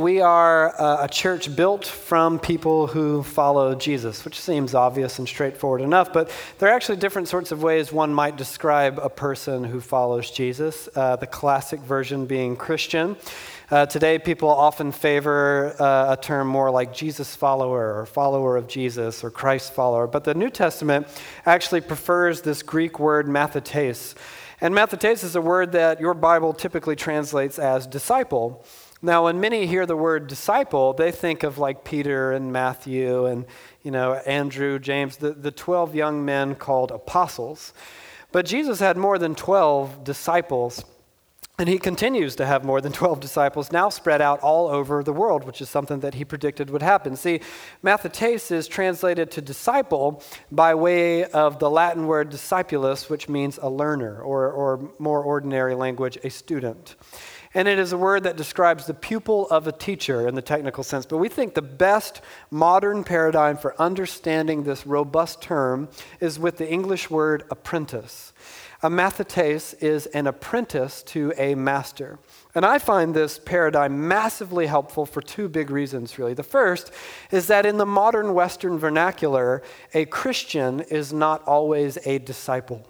We are uh, a church built from people who follow Jesus, which seems obvious and straightforward enough, but there are actually different sorts of ways one might describe a person who follows Jesus. Uh, the classic version being Christian. Uh, today, people often favor uh, a term more like Jesus follower or follower of Jesus or Christ follower, but the New Testament actually prefers this Greek word mathetes. And mathetes is a word that your Bible typically translates as disciple. Now, when many hear the word disciple, they think of like Peter and Matthew and, you know, Andrew, James, the, the 12 young men called apostles. But Jesus had more than 12 disciples. And he continues to have more than 12 disciples now spread out all over the world, which is something that he predicted would happen. See, mathetes is translated to disciple by way of the Latin word discipulus, which means a learner, or, or more ordinary language, a student. And it is a word that describes the pupil of a teacher in the technical sense. But we think the best modern paradigm for understanding this robust term is with the English word apprentice. A mathetes is an apprentice to a master. And I find this paradigm massively helpful for two big reasons, really. The first is that in the modern Western vernacular, a Christian is not always a disciple.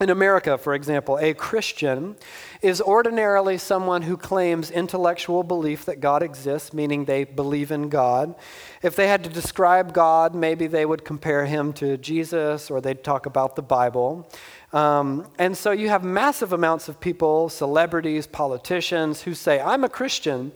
In America, for example, a Christian is ordinarily someone who claims intellectual belief that God exists, meaning they believe in God. If they had to describe God, maybe they would compare him to Jesus or they'd talk about the Bible. Um, and so you have massive amounts of people, celebrities, politicians, who say, I'm a Christian,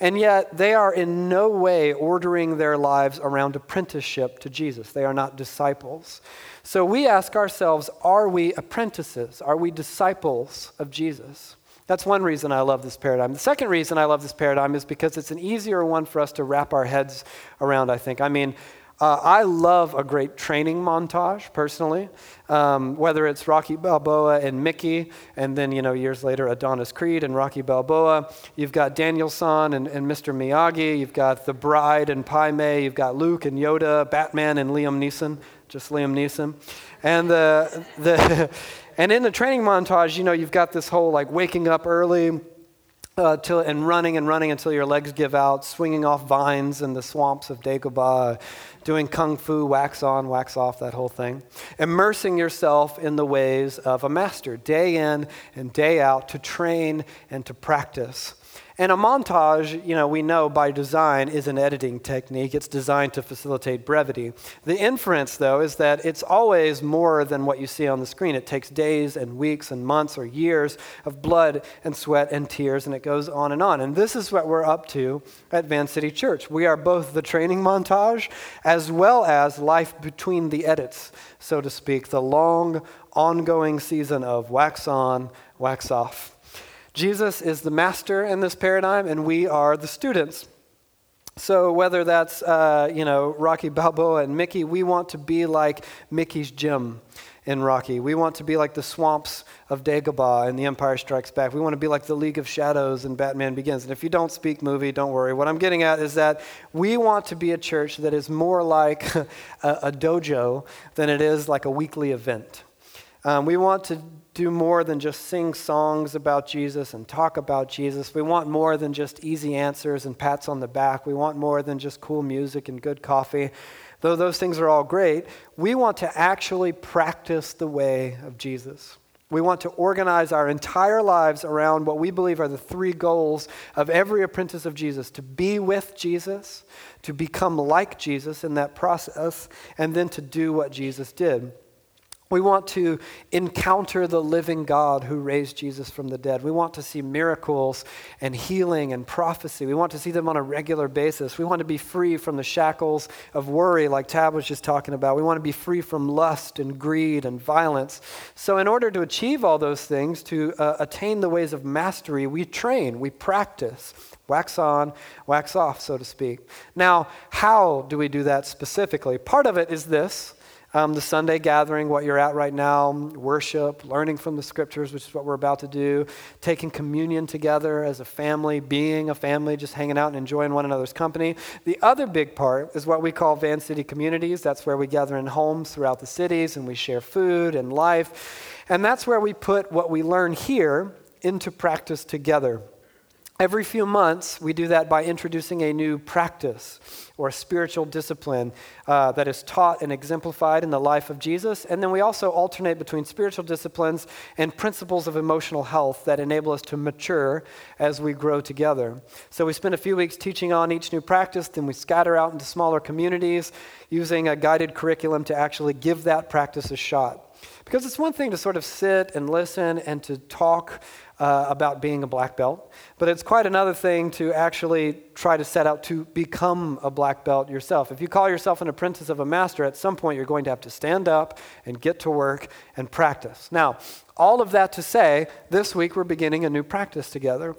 and yet they are in no way ordering their lives around apprenticeship to Jesus. They are not disciples. So we ask ourselves, are we apprentices? Are we disciples of Jesus? That's one reason I love this paradigm. The second reason I love this paradigm is because it's an easier one for us to wrap our heads around, I think. I mean, uh, I love a great training montage, personally, um, whether it's Rocky Balboa and Mickey, and then, you know, years later, Adonis Creed and Rocky Balboa. You've got Daniel-san and, and Mr. Miyagi. You've got The Bride and Pai Mei. You've got Luke and Yoda, Batman and Liam Neeson, just Liam Neeson. And, the, the and in the training montage, you know, you've got this whole, like, waking up early, uh, till, and running and running until your legs give out, swinging off vines in the swamps of Dagobah, doing kung fu, wax on, wax off, that whole thing. Immersing yourself in the ways of a master, day in and day out, to train and to practice. And a montage, you know, we know by design is an editing technique. It's designed to facilitate brevity. The inference, though, is that it's always more than what you see on the screen. It takes days and weeks and months or years of blood and sweat and tears, and it goes on and on. And this is what we're up to at Van City Church. We are both the training montage as well as life between the edits, so to speak, the long, ongoing season of wax on, wax off. Jesus is the master in this paradigm, and we are the students. So whether that's uh, you know Rocky Balboa and Mickey, we want to be like Mickey's gym in Rocky. We want to be like the swamps of Dagobah in The Empire Strikes Back. We want to be like the League of Shadows in Batman Begins. And if you don't speak movie, don't worry. What I'm getting at is that we want to be a church that is more like a, a dojo than it is like a weekly event. Um, we want to do more than just sing songs about Jesus and talk about Jesus. We want more than just easy answers and pats on the back. We want more than just cool music and good coffee. Though those things are all great, we want to actually practice the way of Jesus. We want to organize our entire lives around what we believe are the three goals of every apprentice of Jesus to be with Jesus, to become like Jesus in that process, and then to do what Jesus did. We want to encounter the living God who raised Jesus from the dead. We want to see miracles and healing and prophecy. We want to see them on a regular basis. We want to be free from the shackles of worry, like Tab was just talking about. We want to be free from lust and greed and violence. So, in order to achieve all those things, to uh, attain the ways of mastery, we train, we practice. Wax on, wax off, so to speak. Now, how do we do that specifically? Part of it is this um, the Sunday gathering, what you're at right now, worship, learning from the scriptures, which is what we're about to do, taking communion together as a family, being a family, just hanging out and enjoying one another's company. The other big part is what we call Van City communities. That's where we gather in homes throughout the cities and we share food and life. And that's where we put what we learn here into practice together. Every few months, we do that by introducing a new practice or spiritual discipline uh, that is taught and exemplified in the life of Jesus. And then we also alternate between spiritual disciplines and principles of emotional health that enable us to mature as we grow together. So we spend a few weeks teaching on each new practice, then we scatter out into smaller communities using a guided curriculum to actually give that practice a shot. Because it's one thing to sort of sit and listen and to talk uh, about being a black belt, but it's quite another thing to actually try to set out to become a black belt yourself. If you call yourself an apprentice of a master, at some point you're going to have to stand up and get to work and practice. Now, all of that to say, this week we're beginning a new practice together.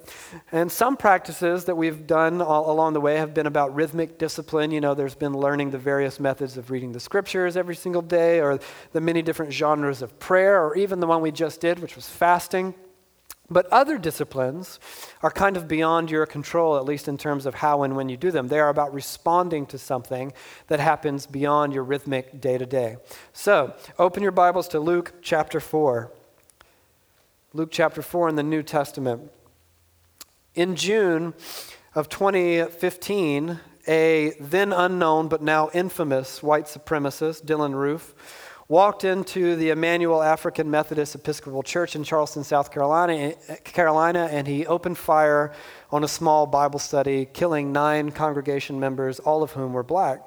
And some practices that we've done along the way have been about rhythmic discipline. You know, there's been learning the various methods of reading the scriptures every single day, or the many different genres of prayer, or even the one we just did, which was fasting. But other disciplines are kind of beyond your control, at least in terms of how and when you do them. They are about responding to something that happens beyond your rhythmic day to day. So, open your Bibles to Luke chapter 4. Luke chapter 4 in the New Testament. In June of 2015, a then unknown but now infamous white supremacist, Dylann Roof, walked into the Emmanuel African Methodist Episcopal Church in Charleston, South Carolina, eh, Carolina, and he opened fire on a small Bible study, killing nine congregation members, all of whom were black.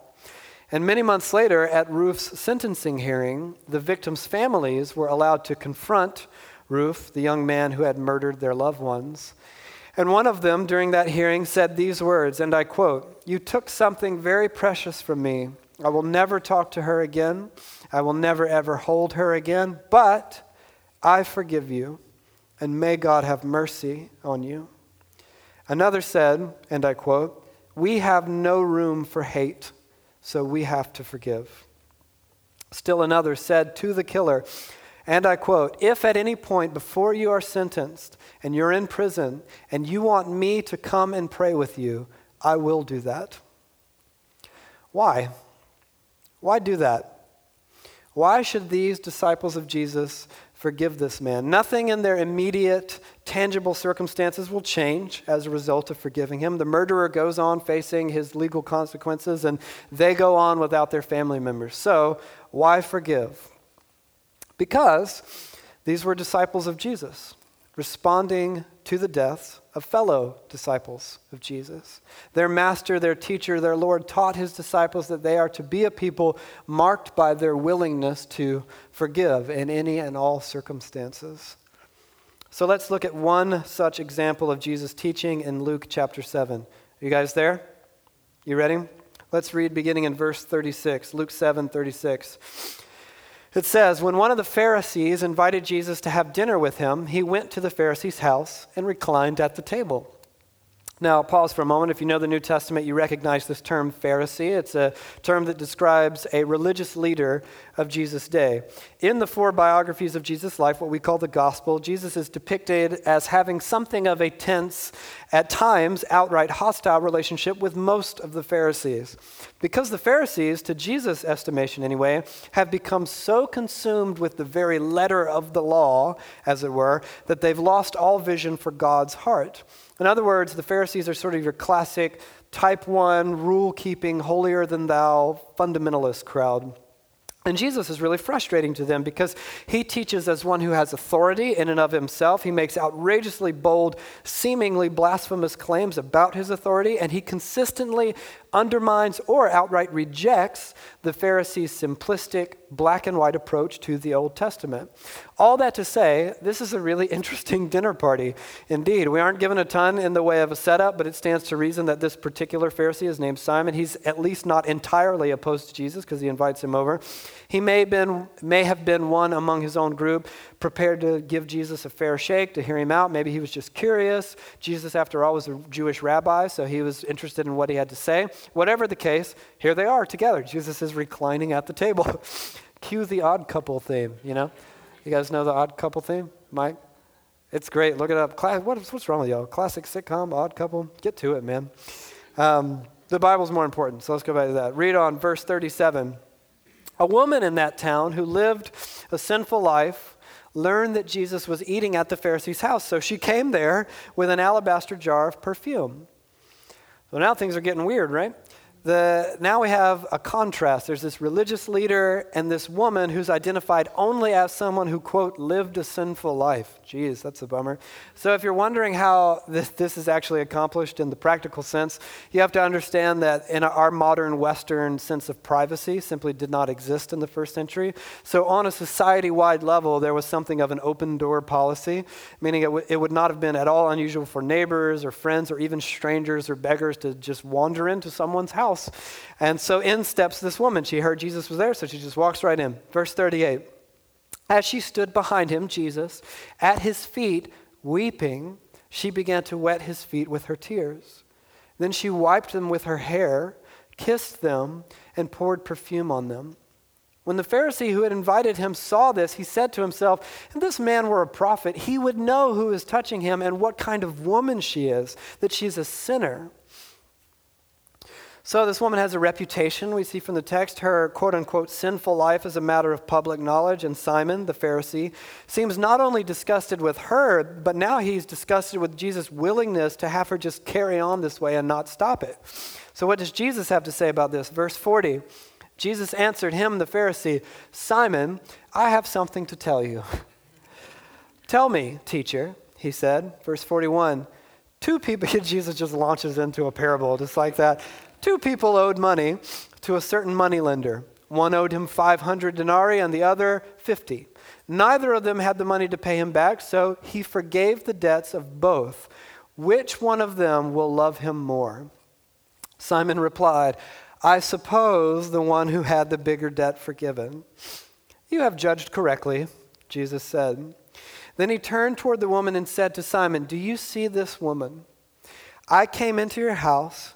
And many months later, at Roof's sentencing hearing, the victims' families were allowed to confront Roof, the young man who had murdered their loved ones. And one of them, during that hearing, said these words, and I quote You took something very precious from me. I will never talk to her again. I will never ever hold her again, but I forgive you, and may God have mercy on you. Another said, and I quote, We have no room for hate, so we have to forgive. Still another said to the killer, and I quote, If at any point before you are sentenced and you're in prison and you want me to come and pray with you, I will do that. Why? Why do that? Why should these disciples of Jesus forgive this man? Nothing in their immediate, tangible circumstances will change as a result of forgiving him. The murderer goes on facing his legal consequences, and they go on without their family members. So, why forgive? Because these were disciples of Jesus responding to the deaths of fellow disciples of Jesus. Their master, their teacher, their Lord taught his disciples that they are to be a people marked by their willingness to forgive in any and all circumstances. So let's look at one such example of Jesus' teaching in Luke chapter 7. Are you guys there? You ready? Let's read beginning in verse 36, Luke 7 36. It says, When one of the Pharisees invited Jesus to have dinner with him, he went to the Pharisee's house and reclined at the table. Now, pause for a moment. If you know the New Testament, you recognize this term Pharisee. It's a term that describes a religious leader of Jesus' day. In the four biographies of Jesus' life, what we call the gospel, Jesus is depicted as having something of a tense, at times outright hostile relationship with most of the Pharisees. Because the Pharisees, to Jesus' estimation anyway, have become so consumed with the very letter of the law, as it were, that they've lost all vision for God's heart. In other words, the Pharisees are sort of your classic type 1, rule keeping, holier than thou fundamentalist crowd. And Jesus is really frustrating to them because he teaches as one who has authority in and of himself. He makes outrageously bold, seemingly blasphemous claims about his authority, and he consistently undermines or outright rejects the Pharisees' simplistic, black and white approach to the Old Testament. All that to say, this is a really interesting dinner party indeed. We aren't given a ton in the way of a setup, but it stands to reason that this particular Pharisee is named Simon. He's at least not entirely opposed to Jesus because he invites him over. He may, have been, may have been one among his own group, prepared to give Jesus a fair shake, to hear him out. Maybe he was just curious. Jesus, after all, was a Jewish rabbi, so he was interested in what he had to say. Whatever the case, here they are together. Jesus is reclining at the table. Cue the odd couple theme, you know? You guys know the odd couple theme, Mike? It's great. Look it up. Class, what, what's wrong with y'all? Classic sitcom, odd couple? Get to it, man. Um, the Bible's more important, so let's go back to that. Read on verse 37. A woman in that town who lived a sinful life learned that Jesus was eating at the Pharisee's house. So she came there with an alabaster jar of perfume. So now things are getting weird, right? The, now we have a contrast. There's this religious leader and this woman who's identified only as someone who, quote, lived a sinful life. Geez, that's a bummer. So, if you're wondering how this, this is actually accomplished in the practical sense, you have to understand that in our modern Western sense of privacy simply did not exist in the first century. So, on a society wide level, there was something of an open door policy, meaning it, w- it would not have been at all unusual for neighbors or friends or even strangers or beggars to just wander into someone's house house. And so in steps this woman. She heard Jesus was there, so she just walks right in. Verse 38 As she stood behind him, Jesus, at his feet, weeping, she began to wet his feet with her tears. Then she wiped them with her hair, kissed them, and poured perfume on them. When the Pharisee who had invited him saw this, he said to himself, If this man were a prophet, he would know who is touching him and what kind of woman she is, that she's a sinner. So, this woman has a reputation. We see from the text her quote unquote sinful life is a matter of public knowledge. And Simon, the Pharisee, seems not only disgusted with her, but now he's disgusted with Jesus' willingness to have her just carry on this way and not stop it. So, what does Jesus have to say about this? Verse 40 Jesus answered him, the Pharisee, Simon, I have something to tell you. tell me, teacher, he said. Verse 41. Two people, Jesus just launches into a parable just like that. Two people owed money to a certain moneylender. One owed him 500 denarii and the other 50. Neither of them had the money to pay him back, so he forgave the debts of both. Which one of them will love him more? Simon replied, I suppose the one who had the bigger debt forgiven. You have judged correctly, Jesus said. Then he turned toward the woman and said to Simon, Do you see this woman? I came into your house.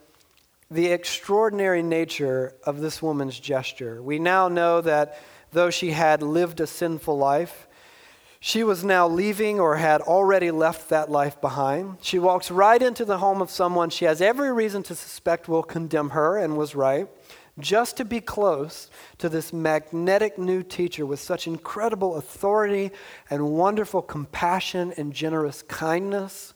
the extraordinary nature of this woman's gesture. We now know that though she had lived a sinful life, she was now leaving or had already left that life behind. She walks right into the home of someone she has every reason to suspect will condemn her and was right, just to be close to this magnetic new teacher with such incredible authority and wonderful compassion and generous kindness.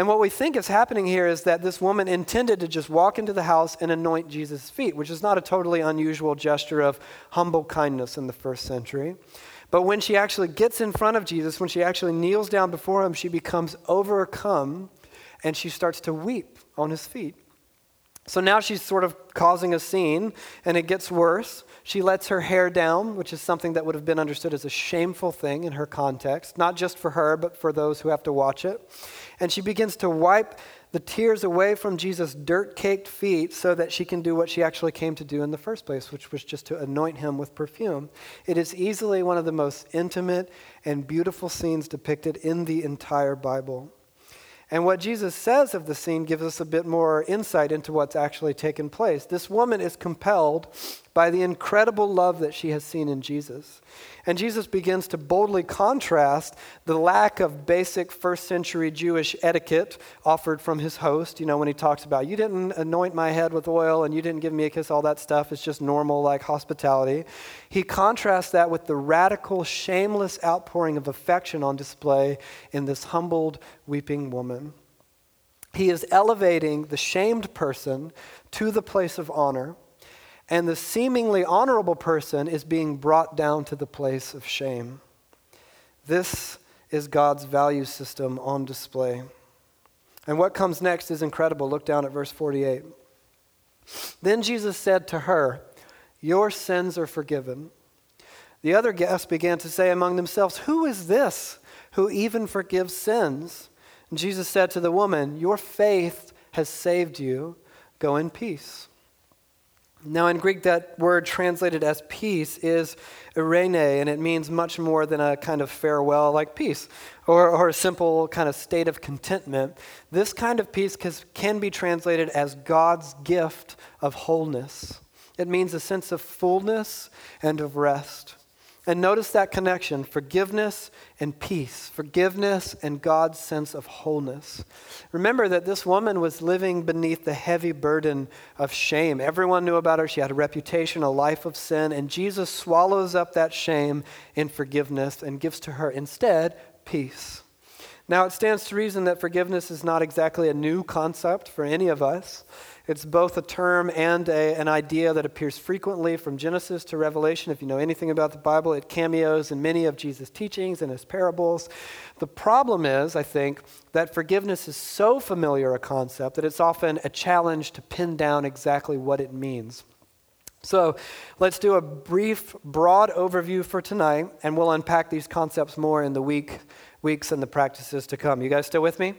And what we think is happening here is that this woman intended to just walk into the house and anoint Jesus' feet, which is not a totally unusual gesture of humble kindness in the first century. But when she actually gets in front of Jesus, when she actually kneels down before him, she becomes overcome and she starts to weep on his feet. So now she's sort of causing a scene, and it gets worse. She lets her hair down, which is something that would have been understood as a shameful thing in her context, not just for her, but for those who have to watch it. And she begins to wipe the tears away from Jesus' dirt caked feet so that she can do what she actually came to do in the first place, which was just to anoint him with perfume. It is easily one of the most intimate and beautiful scenes depicted in the entire Bible. And what Jesus says of the scene gives us a bit more insight into what's actually taken place. This woman is compelled by the incredible love that she has seen in Jesus. And Jesus begins to boldly contrast the lack of basic first century Jewish etiquette offered from his host. You know, when he talks about, you didn't anoint my head with oil and you didn't give me a kiss, all that stuff. It's just normal, like hospitality. He contrasts that with the radical, shameless outpouring of affection on display in this humbled, weeping woman. He is elevating the shamed person to the place of honor and the seemingly honorable person is being brought down to the place of shame. This is God's value system on display. And what comes next is incredible. Look down at verse 48. Then Jesus said to her, Your sins are forgiven. The other guests began to say among themselves, Who is this who even forgives sins? And Jesus said to the woman, Your faith has saved you. Go in peace. Now, in Greek, that word translated as peace is eirene, and it means much more than a kind of farewell like peace or, or a simple kind of state of contentment. This kind of peace can be translated as God's gift of wholeness. It means a sense of fullness and of rest. And notice that connection forgiveness and peace, forgiveness and God's sense of wholeness. Remember that this woman was living beneath the heavy burden of shame. Everyone knew about her. She had a reputation, a life of sin, and Jesus swallows up that shame in forgiveness and gives to her instead peace. Now, it stands to reason that forgiveness is not exactly a new concept for any of us. It's both a term and a, an idea that appears frequently from Genesis to Revelation. If you know anything about the Bible, it cameos in many of Jesus' teachings and his parables. The problem is, I think, that forgiveness is so familiar a concept that it's often a challenge to pin down exactly what it means. So let's do a brief, broad overview for tonight, and we'll unpack these concepts more in the week, weeks and the practices to come. You guys still with me?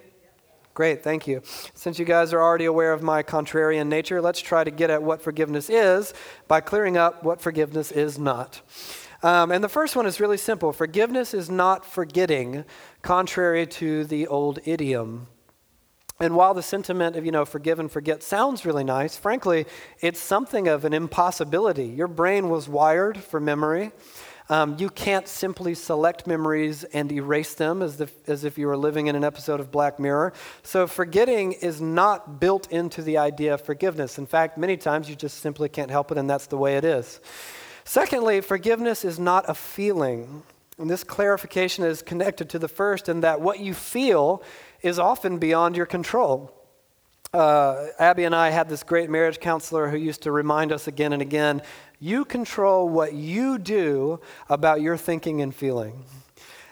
Great, thank you. Since you guys are already aware of my contrarian nature, let's try to get at what forgiveness is by clearing up what forgiveness is not. Um, and the first one is really simple forgiveness is not forgetting, contrary to the old idiom. And while the sentiment of, you know, forgive and forget sounds really nice, frankly, it's something of an impossibility. Your brain was wired for memory. Um, you can't simply select memories and erase them as if, as if you were living in an episode of Black Mirror. So, forgetting is not built into the idea of forgiveness. In fact, many times you just simply can't help it, and that's the way it is. Secondly, forgiveness is not a feeling. And this clarification is connected to the first, in that what you feel is often beyond your control. Uh, Abby and I had this great marriage counselor who used to remind us again and again you control what you do about your thinking and feeling.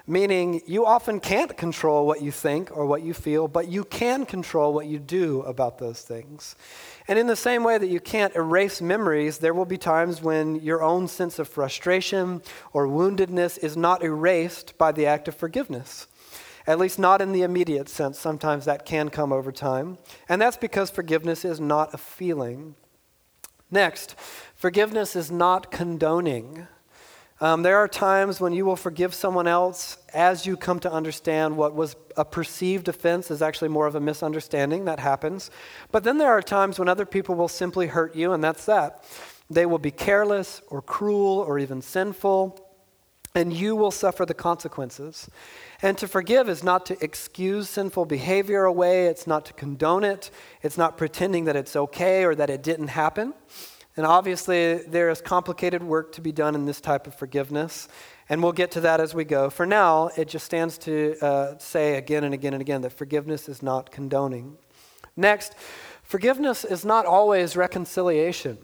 Meaning, you often can't control what you think or what you feel, but you can control what you do about those things. And in the same way that you can't erase memories, there will be times when your own sense of frustration or woundedness is not erased by the act of forgiveness. At least not in the immediate sense. Sometimes that can come over time. And that's because forgiveness is not a feeling. Next, forgiveness is not condoning. Um, there are times when you will forgive someone else as you come to understand what was a perceived offense is actually more of a misunderstanding. That happens. But then there are times when other people will simply hurt you, and that's that. They will be careless or cruel or even sinful, and you will suffer the consequences. And to forgive is not to excuse sinful behavior away, it's not to condone it, it's not pretending that it's okay or that it didn't happen. And obviously, there is complicated work to be done in this type of forgiveness, and we'll get to that as we go. For now, it just stands to uh, say again and again and again that forgiveness is not condoning. Next, forgiveness is not always reconciliation.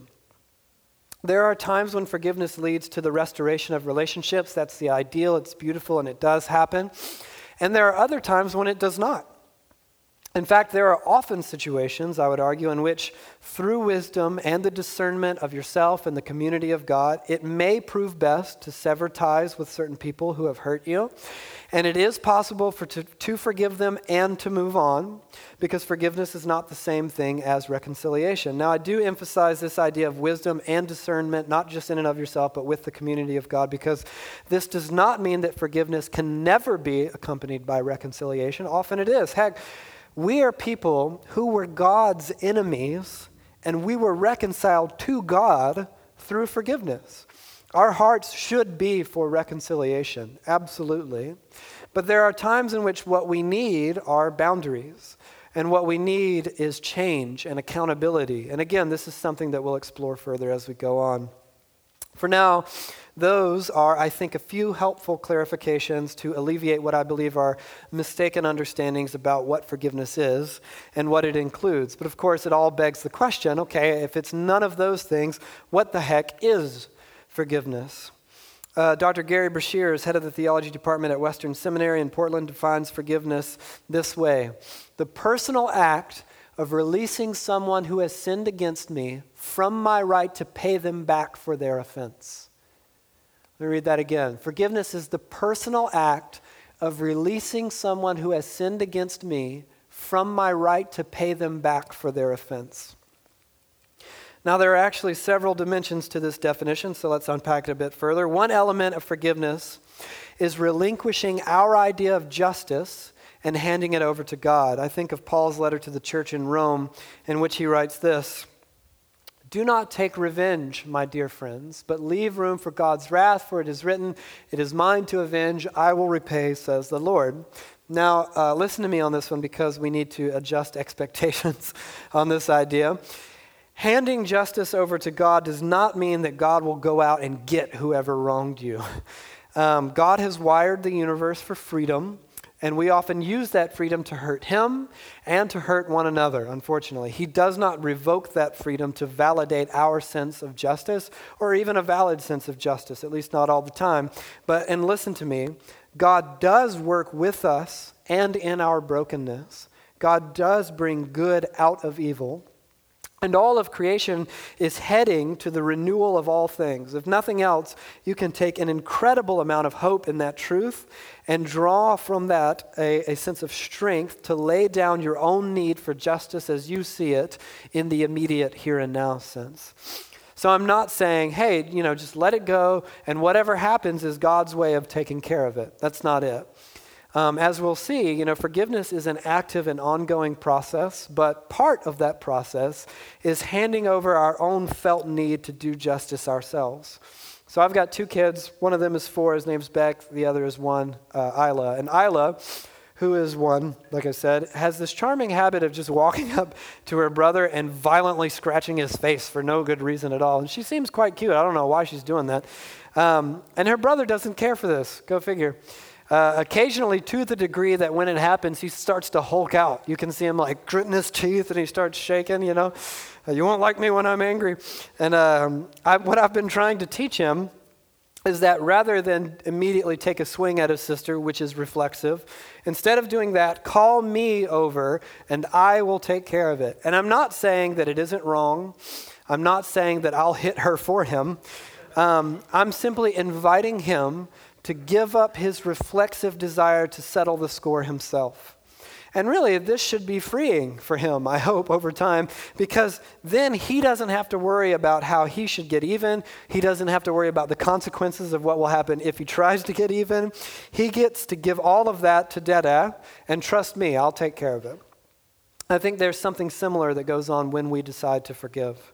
There are times when forgiveness leads to the restoration of relationships. That's the ideal, it's beautiful, and it does happen. And there are other times when it does not. In fact, there are often situations, I would argue, in which through wisdom and the discernment of yourself and the community of God, it may prove best to sever ties with certain people who have hurt you. And it is possible for to, to forgive them and to move on because forgiveness is not the same thing as reconciliation. Now, I do emphasize this idea of wisdom and discernment, not just in and of yourself, but with the community of God, because this does not mean that forgiveness can never be accompanied by reconciliation. Often it is. Heck, we are people who were God's enemies, and we were reconciled to God through forgiveness. Our hearts should be for reconciliation, absolutely. But there are times in which what we need are boundaries. And what we need is change and accountability. And again, this is something that we'll explore further as we go on. For now, those are, I think, a few helpful clarifications to alleviate what I believe are mistaken understandings about what forgiveness is and what it includes. But of course, it all begs the question okay, if it's none of those things, what the heck is forgiveness? Uh, Dr. Gerry Breshears, is head of the theology department at Western Seminary in Portland, defines forgiveness this way the personal act of releasing someone who has sinned against me from my right to pay them back for their offense. Let me read that again. Forgiveness is the personal act of releasing someone who has sinned against me from my right to pay them back for their offense. Now, there are actually several dimensions to this definition, so let's unpack it a bit further. One element of forgiveness is relinquishing our idea of justice and handing it over to God. I think of Paul's letter to the church in Rome, in which he writes this Do not take revenge, my dear friends, but leave room for God's wrath, for it is written, It is mine to avenge, I will repay, says the Lord. Now, uh, listen to me on this one because we need to adjust expectations on this idea. Handing justice over to God does not mean that God will go out and get whoever wronged you. Um, God has wired the universe for freedom, and we often use that freedom to hurt Him and to hurt one another, unfortunately. He does not revoke that freedom to validate our sense of justice or even a valid sense of justice, at least not all the time. But, and listen to me, God does work with us and in our brokenness. God does bring good out of evil. And all of creation is heading to the renewal of all things. If nothing else, you can take an incredible amount of hope in that truth and draw from that a, a, sense of strength to lay down your own need for justice as you see it in the immediate here and now sense. So I'm not saying, hey, you know, just let it go and whatever happens is God's way of taking care of it. That's not it. Um, as we'll see, you know, forgiveness is an active and ongoing process, but part of that process is handing over our own felt need to do justice ourselves. So I've got two kids. One of them is four. His name's Beck. The other is one, uh, Isla. And Isla, who is one, like I said, has this charming habit of just walking up to her brother and violently scratching his face for no good reason at all. And she seems quite cute. I don't know why she's doing that. Um, and her brother doesn't care for this. Go figure. Uh, occasionally, to the degree that when it happens, he starts to hulk out. You can see him like gritting his teeth and he starts shaking, you know. Uh, you won't like me when I'm angry. And um, I, what I've been trying to teach him is that rather than immediately take a swing at his sister, which is reflexive, instead of doing that, call me over and I will take care of it. And I'm not saying that it isn't wrong. I'm not saying that I'll hit her for him. Um, I'm simply inviting him to give up his reflexive desire to settle the score himself. And really, this should be freeing for him, I hope, over time, because then he doesn't have to worry about how he should get even. He doesn't have to worry about the consequences of what will happen if he tries to get even. He gets to give all of that to Dada, and trust me, I'll take care of it. I think there's something similar that goes on when we decide to forgive.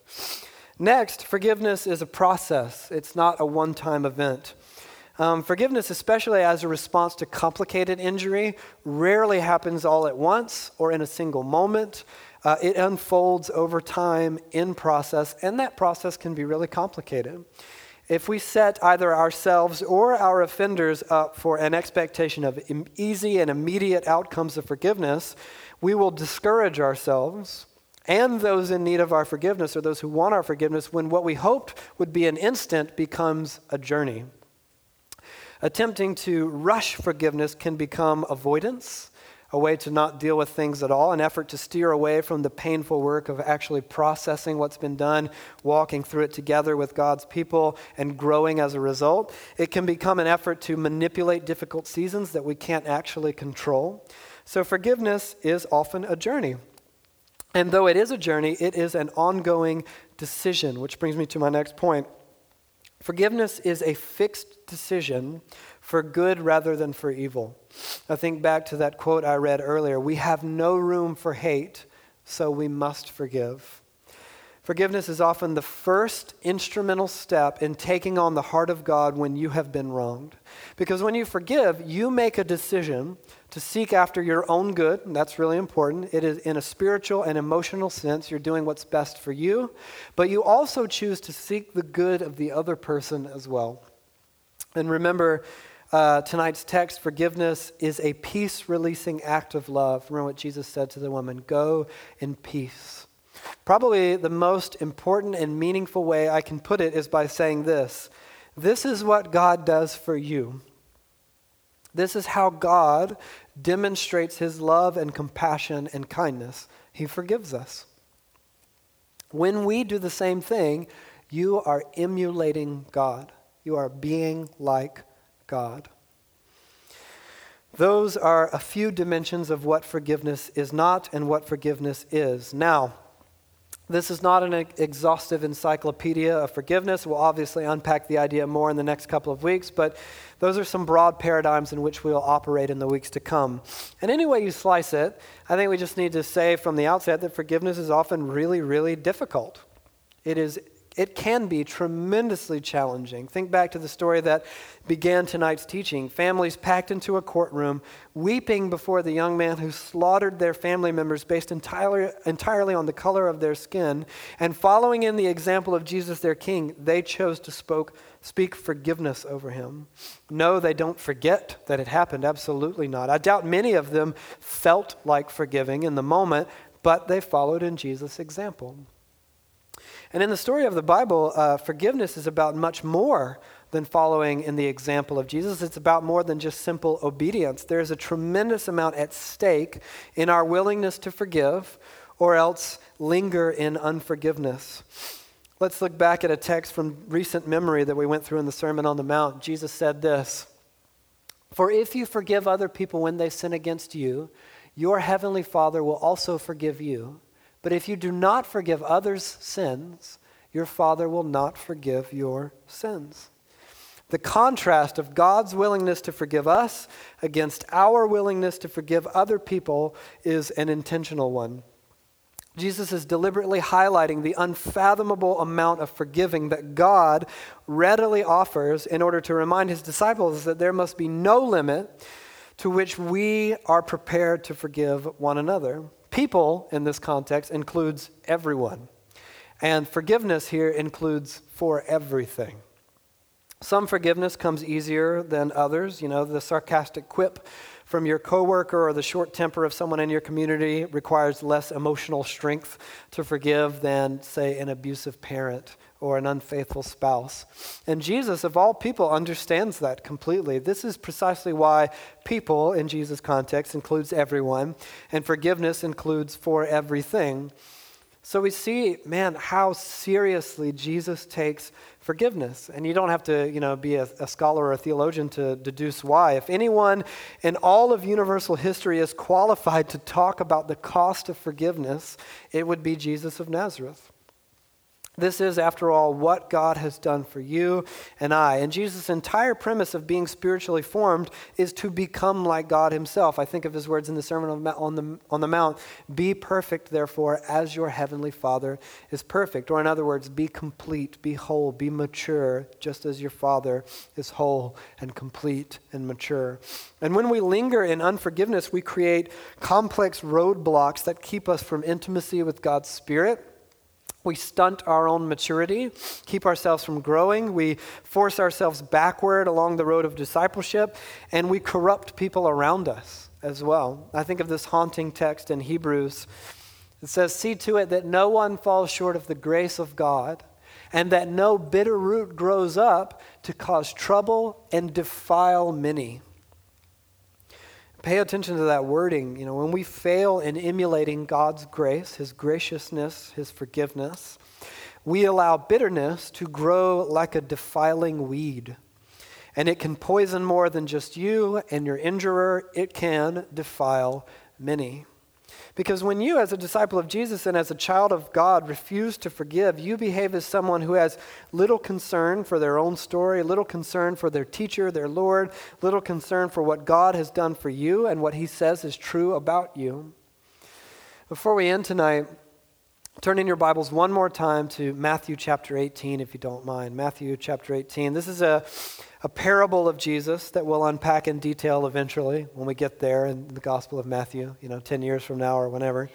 Next, forgiveness is a process, it's not a one time event. Um, forgiveness, especially as a response to complicated injury, rarely happens all at once or in a single moment. Uh, it unfolds over time in process, and that process can be really complicated. If we set either ourselves or our offenders up for an expectation of easy and immediate outcomes of forgiveness, we will discourage ourselves and those in need of our forgiveness or those who want our forgiveness when what we hoped would be an instant becomes a journey. Attempting to rush forgiveness can become avoidance, a way to not deal with things at all, an effort to steer away from the painful work of actually processing what's been done, walking through it together with God's people, and growing as a result. It can become an effort to manipulate difficult seasons that we can't actually control. So, forgiveness is often a journey. And though it is a journey, it is an ongoing decision, which brings me to my next point. Forgiveness is a fixed decision for good rather than for evil. I think back to that quote I read earlier We have no room for hate, so we must forgive. Forgiveness is often the first instrumental step in taking on the heart of God when you have been wronged. Because when you forgive, you make a decision to seek after your own good, and that's really important. It is in a spiritual and emotional sense, you're doing what's best for you, but you also choose to seek the good of the other person as well. And remember, uh, tonight's text forgiveness is a peace releasing act of love. Remember what Jesus said to the woman go in peace. Probably the most important and meaningful way I can put it is by saying this This is what God does for you. This is how God demonstrates his love and compassion and kindness. He forgives us. When we do the same thing, you are emulating God. You are being like God. Those are a few dimensions of what forgiveness is not and what forgiveness is. Now, This is not an exhaustive encyclopedia of forgiveness. We'll obviously unpack the idea more in the next couple of weeks, but those are some broad paradigms in which we'll operate in the weeks to come. And any way you slice it, I think we just need to say from the outset that forgiveness is often really, really difficult. It is it can be tremendously challenging. Think back to the story that began tonight's teaching. Families packed into a courtroom, weeping before the young man who slaughtered their family members based entirely, entirely on the color of their skin. And following in the example of Jesus, their king, they chose to spoke, speak forgiveness over him. No, they don't forget that it happened. Absolutely not. I doubt many of them felt like forgiving in the moment, but they followed in Jesus' example. And in the story of the Bible, uh, forgiveness is about much more than following in the example of Jesus. It's about more than just simple obedience. There's a tremendous amount at stake in our willingness to forgive or else linger in unforgiveness. Let's look back at a text from recent memory that we went through in the Sermon on the Mount. Jesus said this For if you forgive other people when they sin against you, your heavenly Father will also forgive you. But if you do not forgive others' sins, your Father will not forgive your sins. The contrast of God's willingness to forgive us against our willingness to forgive other people is an intentional one. Jesus is deliberately highlighting the unfathomable amount of forgiving that God readily offers in order to remind his disciples that there must be no limit to which we are prepared to forgive one another. People in this context includes everyone. And forgiveness here includes for everything. Some forgiveness comes easier than others. You know, the sarcastic quip from your coworker or the short temper of someone in your community requires less emotional strength to forgive than, say, an abusive parent or an unfaithful spouse. And Jesus, of all people, understands that completely. This is precisely why people, in Jesus' context, includes everyone, and forgiveness includes for everything. So we see, man, how seriously Jesus takes forgiveness. And you don't have to, you know, be a, a, scholar or a theologian to deduce why. If anyone in all of universal history is qualified to talk about the cost of forgiveness, it would be Jesus of Nazareth. This is, after all, what God has done for you and I. And Jesus' entire premise of being spiritually formed is to become like God himself. I think of his words in the Sermon on the, on the Mount Be perfect, therefore, as your heavenly Father is perfect. Or, in other words, be complete, be whole, be mature, just as your Father is whole and complete and mature. And when we linger in unforgiveness, we create complex roadblocks that keep us from intimacy with God's Spirit we stunt our own maturity, keep ourselves from growing. We force ourselves backward along the road of discipleship, and we corrupt people around us as well. I think of this haunting text in Hebrews. It says, See to it that no one falls short of the grace of God, and that no bitter root grows up to cause trouble and defile many. Pay attention to that wording. You know, when we fail in emulating God's grace, His graciousness, His forgiveness, we allow bitterness to grow like a defiling weed. And it can poison more than just you and your injurer, it can defile many. Because when you, as a disciple of Jesus and as a child of God, refuse to forgive, you behave as someone who has little concern for their own story, little concern for their teacher, their Lord, little concern for what God has done for you and what He says is true about you. Before we end tonight, turn in your Bibles one more time to Matthew chapter 18, if you don't mind. Matthew chapter 18. This is a a parable of Jesus that we'll unpack in detail eventually when we get there in the Gospel of Matthew, you know, 10 years from now or whenever.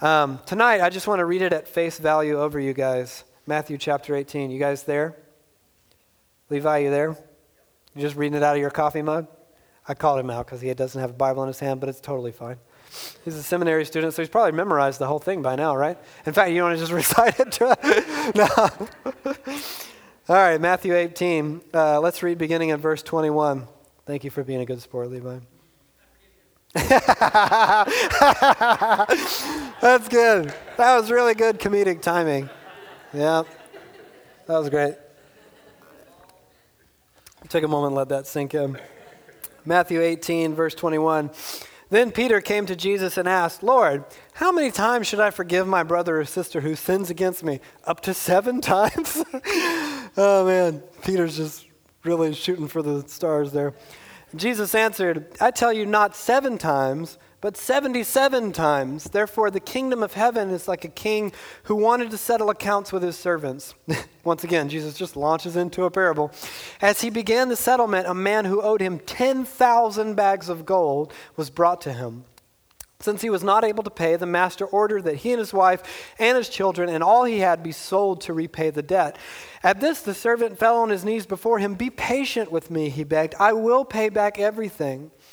Um, tonight, I just want to read it at face value over you guys. Matthew chapter 18. You guys there? Levi, you there? You just reading it out of your coffee mug? I called him out because he doesn't have a Bible in his hand, but it's totally fine. He's a seminary student, so he's probably memorized the whole thing by now, right? In fact, you want to just recite it to No. All right, Matthew 18. Uh, let's read beginning at verse 21. Thank you for being a good sport, Levi. That's good. That was really good comedic timing. Yeah, that was great. Take a moment and let that sink in. Matthew 18, verse 21. Then Peter came to Jesus and asked, Lord, how many times should I forgive my brother or sister who sins against me? Up to seven times? oh man, Peter's just really shooting for the stars there. Jesus answered, I tell you, not seven times, but 77 times. Therefore, the kingdom of heaven is like a king who wanted to settle accounts with his servants. Once again, Jesus just launches into a parable. As he began the settlement, a man who owed him 10,000 bags of gold was brought to him. Since he was not able to pay, the master ordered that he and his wife and his children and all he had be sold to repay the debt. At this, the servant fell on his knees before him. Be patient with me, he begged. I will pay back everything.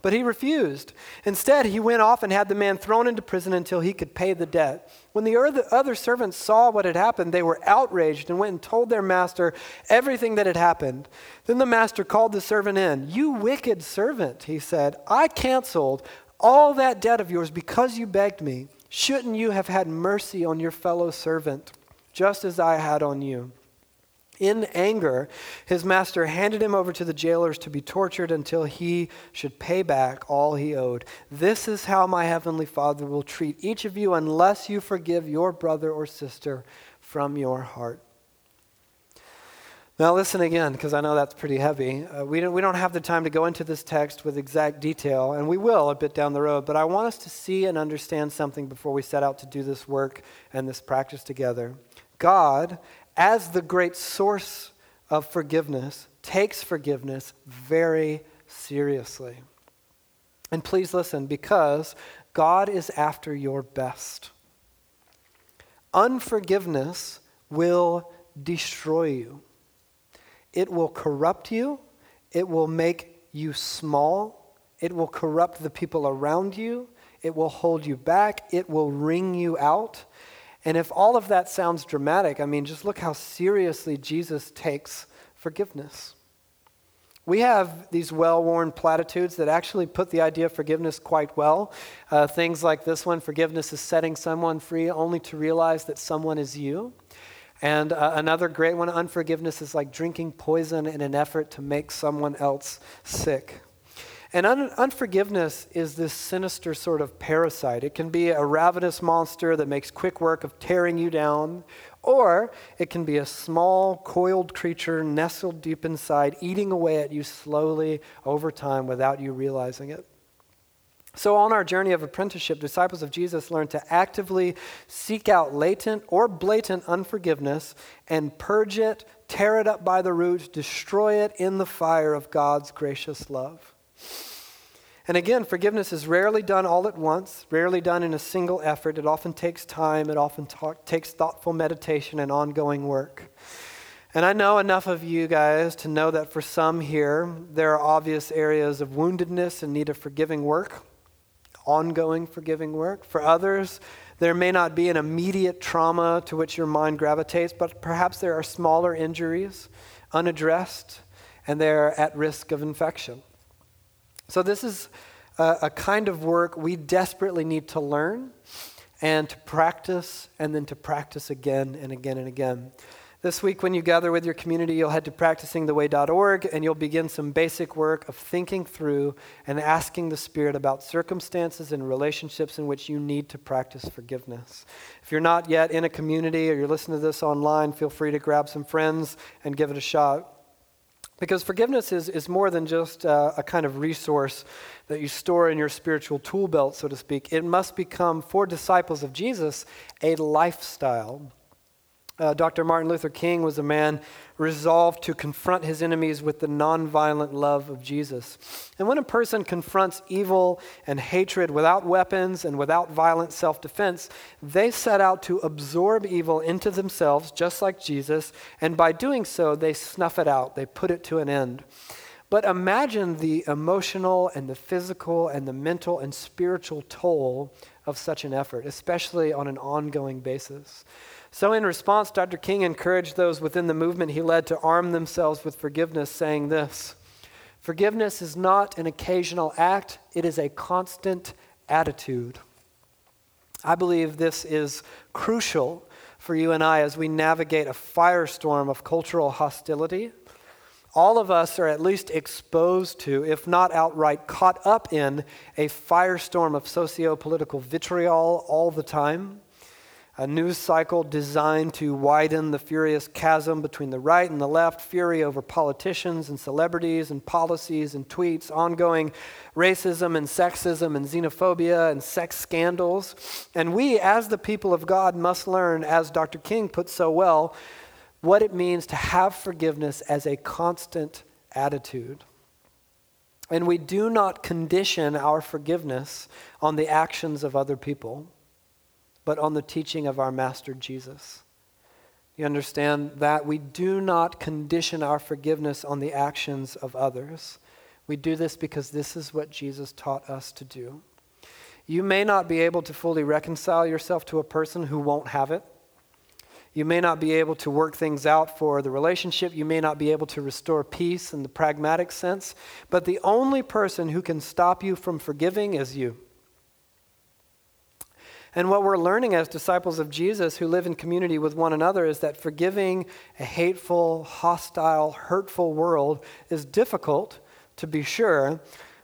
But he refused. Instead, he went off and had the man thrown into prison until he could pay the debt. When the other servants saw what had happened, they were outraged and went and told their master everything that had happened. Then the master called the servant in. You wicked servant, he said, I canceled all that debt of yours because you begged me. Shouldn't you have had mercy on your fellow servant, just as I had on you? In anger, his master handed him over to the jailers to be tortured until he should pay back all he owed. This is how my heavenly Father will treat each of you unless you forgive your brother or sister from your heart. Now, listen again, because I know that's pretty heavy. Uh, we, don't, we don't have the time to go into this text with exact detail, and we will a bit down the road, but I want us to see and understand something before we set out to do this work and this practice together. God as the great source of forgiveness, takes forgiveness very seriously. And please listen, because God is after your best. Unforgiveness will destroy you, it will corrupt you, it will make you small, it will corrupt the people around you, it will hold you back, it will wring you out. And if all of that sounds dramatic, I mean, just look how seriously Jesus takes forgiveness. We have these well worn platitudes that actually put the idea of forgiveness quite well. Uh, things like this one forgiveness is setting someone free only to realize that someone is you. And uh, another great one unforgiveness is like drinking poison in an effort to make someone else sick. And un- unforgiveness is this sinister sort of parasite. It can be a ravenous monster that makes quick work of tearing you down, or it can be a small, coiled creature nestled deep inside, eating away at you slowly over time without you realizing it. So, on our journey of apprenticeship, disciples of Jesus learn to actively seek out latent or blatant unforgiveness and purge it, tear it up by the roots, destroy it in the fire of God's gracious love. And again, forgiveness is rarely done all at once, rarely done in a single effort. It often takes time, it often talk, takes thoughtful meditation and ongoing work. And I know enough of you guys to know that for some here, there are obvious areas of woundedness and need of forgiving work, ongoing forgiving work. For others, there may not be an immediate trauma to which your mind gravitates, but perhaps there are smaller injuries unaddressed and they're at risk of infection. So, this is a, a, kind of work we desperately need to learn and to practice, and then to practice again and again and again. This week, when you gather with your community, you'll head to practicingtheway.org and you'll begin some basic work of thinking through and asking the Spirit about circumstances and relationships in which you need to practice forgiveness. If you're not yet in a community or you're listening to this online, feel free to grab some friends and give it a shot. Because forgiveness is, is more than just uh, a kind of resource that you store in your spiritual tool belt, so to speak. It must become, for disciples of Jesus, a lifestyle. Uh, Dr. Martin Luther King was a man resolved to confront his enemies with the nonviolent love of Jesus. And when a person confronts evil and hatred without weapons and without violent self defense, they set out to absorb evil into themselves, just like Jesus, and by doing so, they snuff it out, they put it to an end. But imagine the emotional and the physical and the mental and spiritual toll of such an effort, especially on an ongoing basis. So, in response, Dr. King encouraged those within the movement he led to arm themselves with forgiveness, saying this Forgiveness is not an occasional act, it is a constant attitude. I believe this is crucial for you and I as we navigate a firestorm of cultural hostility. All of us are at least exposed to, if not outright caught up in, a firestorm of socio political vitriol all the time a news cycle designed to widen the furious chasm between the right and the left, fury over politicians and celebrities and policies and tweets, ongoing racism and sexism and xenophobia and sex scandals. And we, as the people of God, must learn, as Dr. King put so well, what it means to have forgiveness as a constant attitude. And we do not condition our forgiveness on the actions of other people but on the teaching of our Master Jesus. You understand that we do not condition our forgiveness on the actions of others. We do this because this is what Jesus taught us to do. You may not be able to fully reconcile yourself to a person who won't have it. You may not be able to work things out for the relationship. You may not be able to restore peace in the pragmatic sense. But the only person who can stop you from forgiving is you. And what we're learning as disciples of Jesus who live in community with one another is that forgiving a hateful, hostile, hurtful world is difficult, to be sure,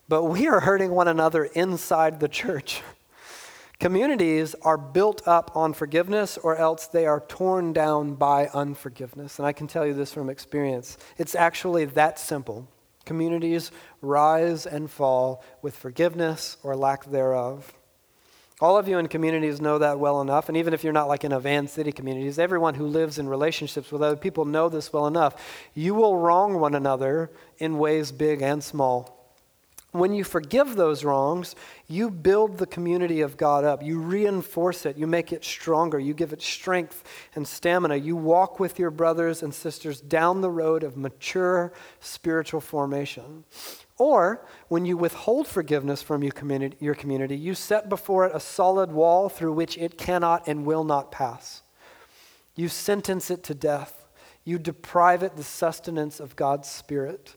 but we are hurting one another inside the church. Communities are built up on forgiveness, or else they are torn down by unforgiveness. And I can tell you this from experience. It's actually that simple. Communities rise and fall with forgiveness or lack thereof. All of you in communities know that well enough. And even if you're not like in a Van City communities, everyone who lives in relationships with other people know this well enough. You will wrong one another in ways big and small. When you forgive those wrongs, you build the community of God up. You reinforce it. You make it stronger. You give it strength and stamina. You walk with your brothers and sisters down the road of mature spiritual formation. Or when you withhold forgiveness from your community, your community, you set before it a solid wall through which it cannot and will not pass. You sentence it to death. You deprive it the sustenance of God's Spirit.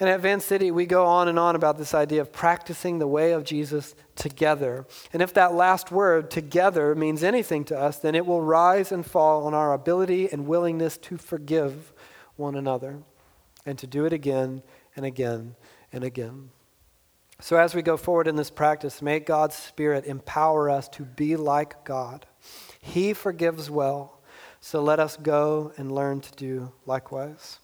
And at Van City, we go on and on about this idea of practicing the way of Jesus together. And if that last word, together, means anything to us, then it will rise and fall on our ability and willingness to forgive one another and to do it again and again and again. So, as we go forward in this practice, may God's Spirit empower us to be like God. He forgives well, so let us go and learn to do likewise.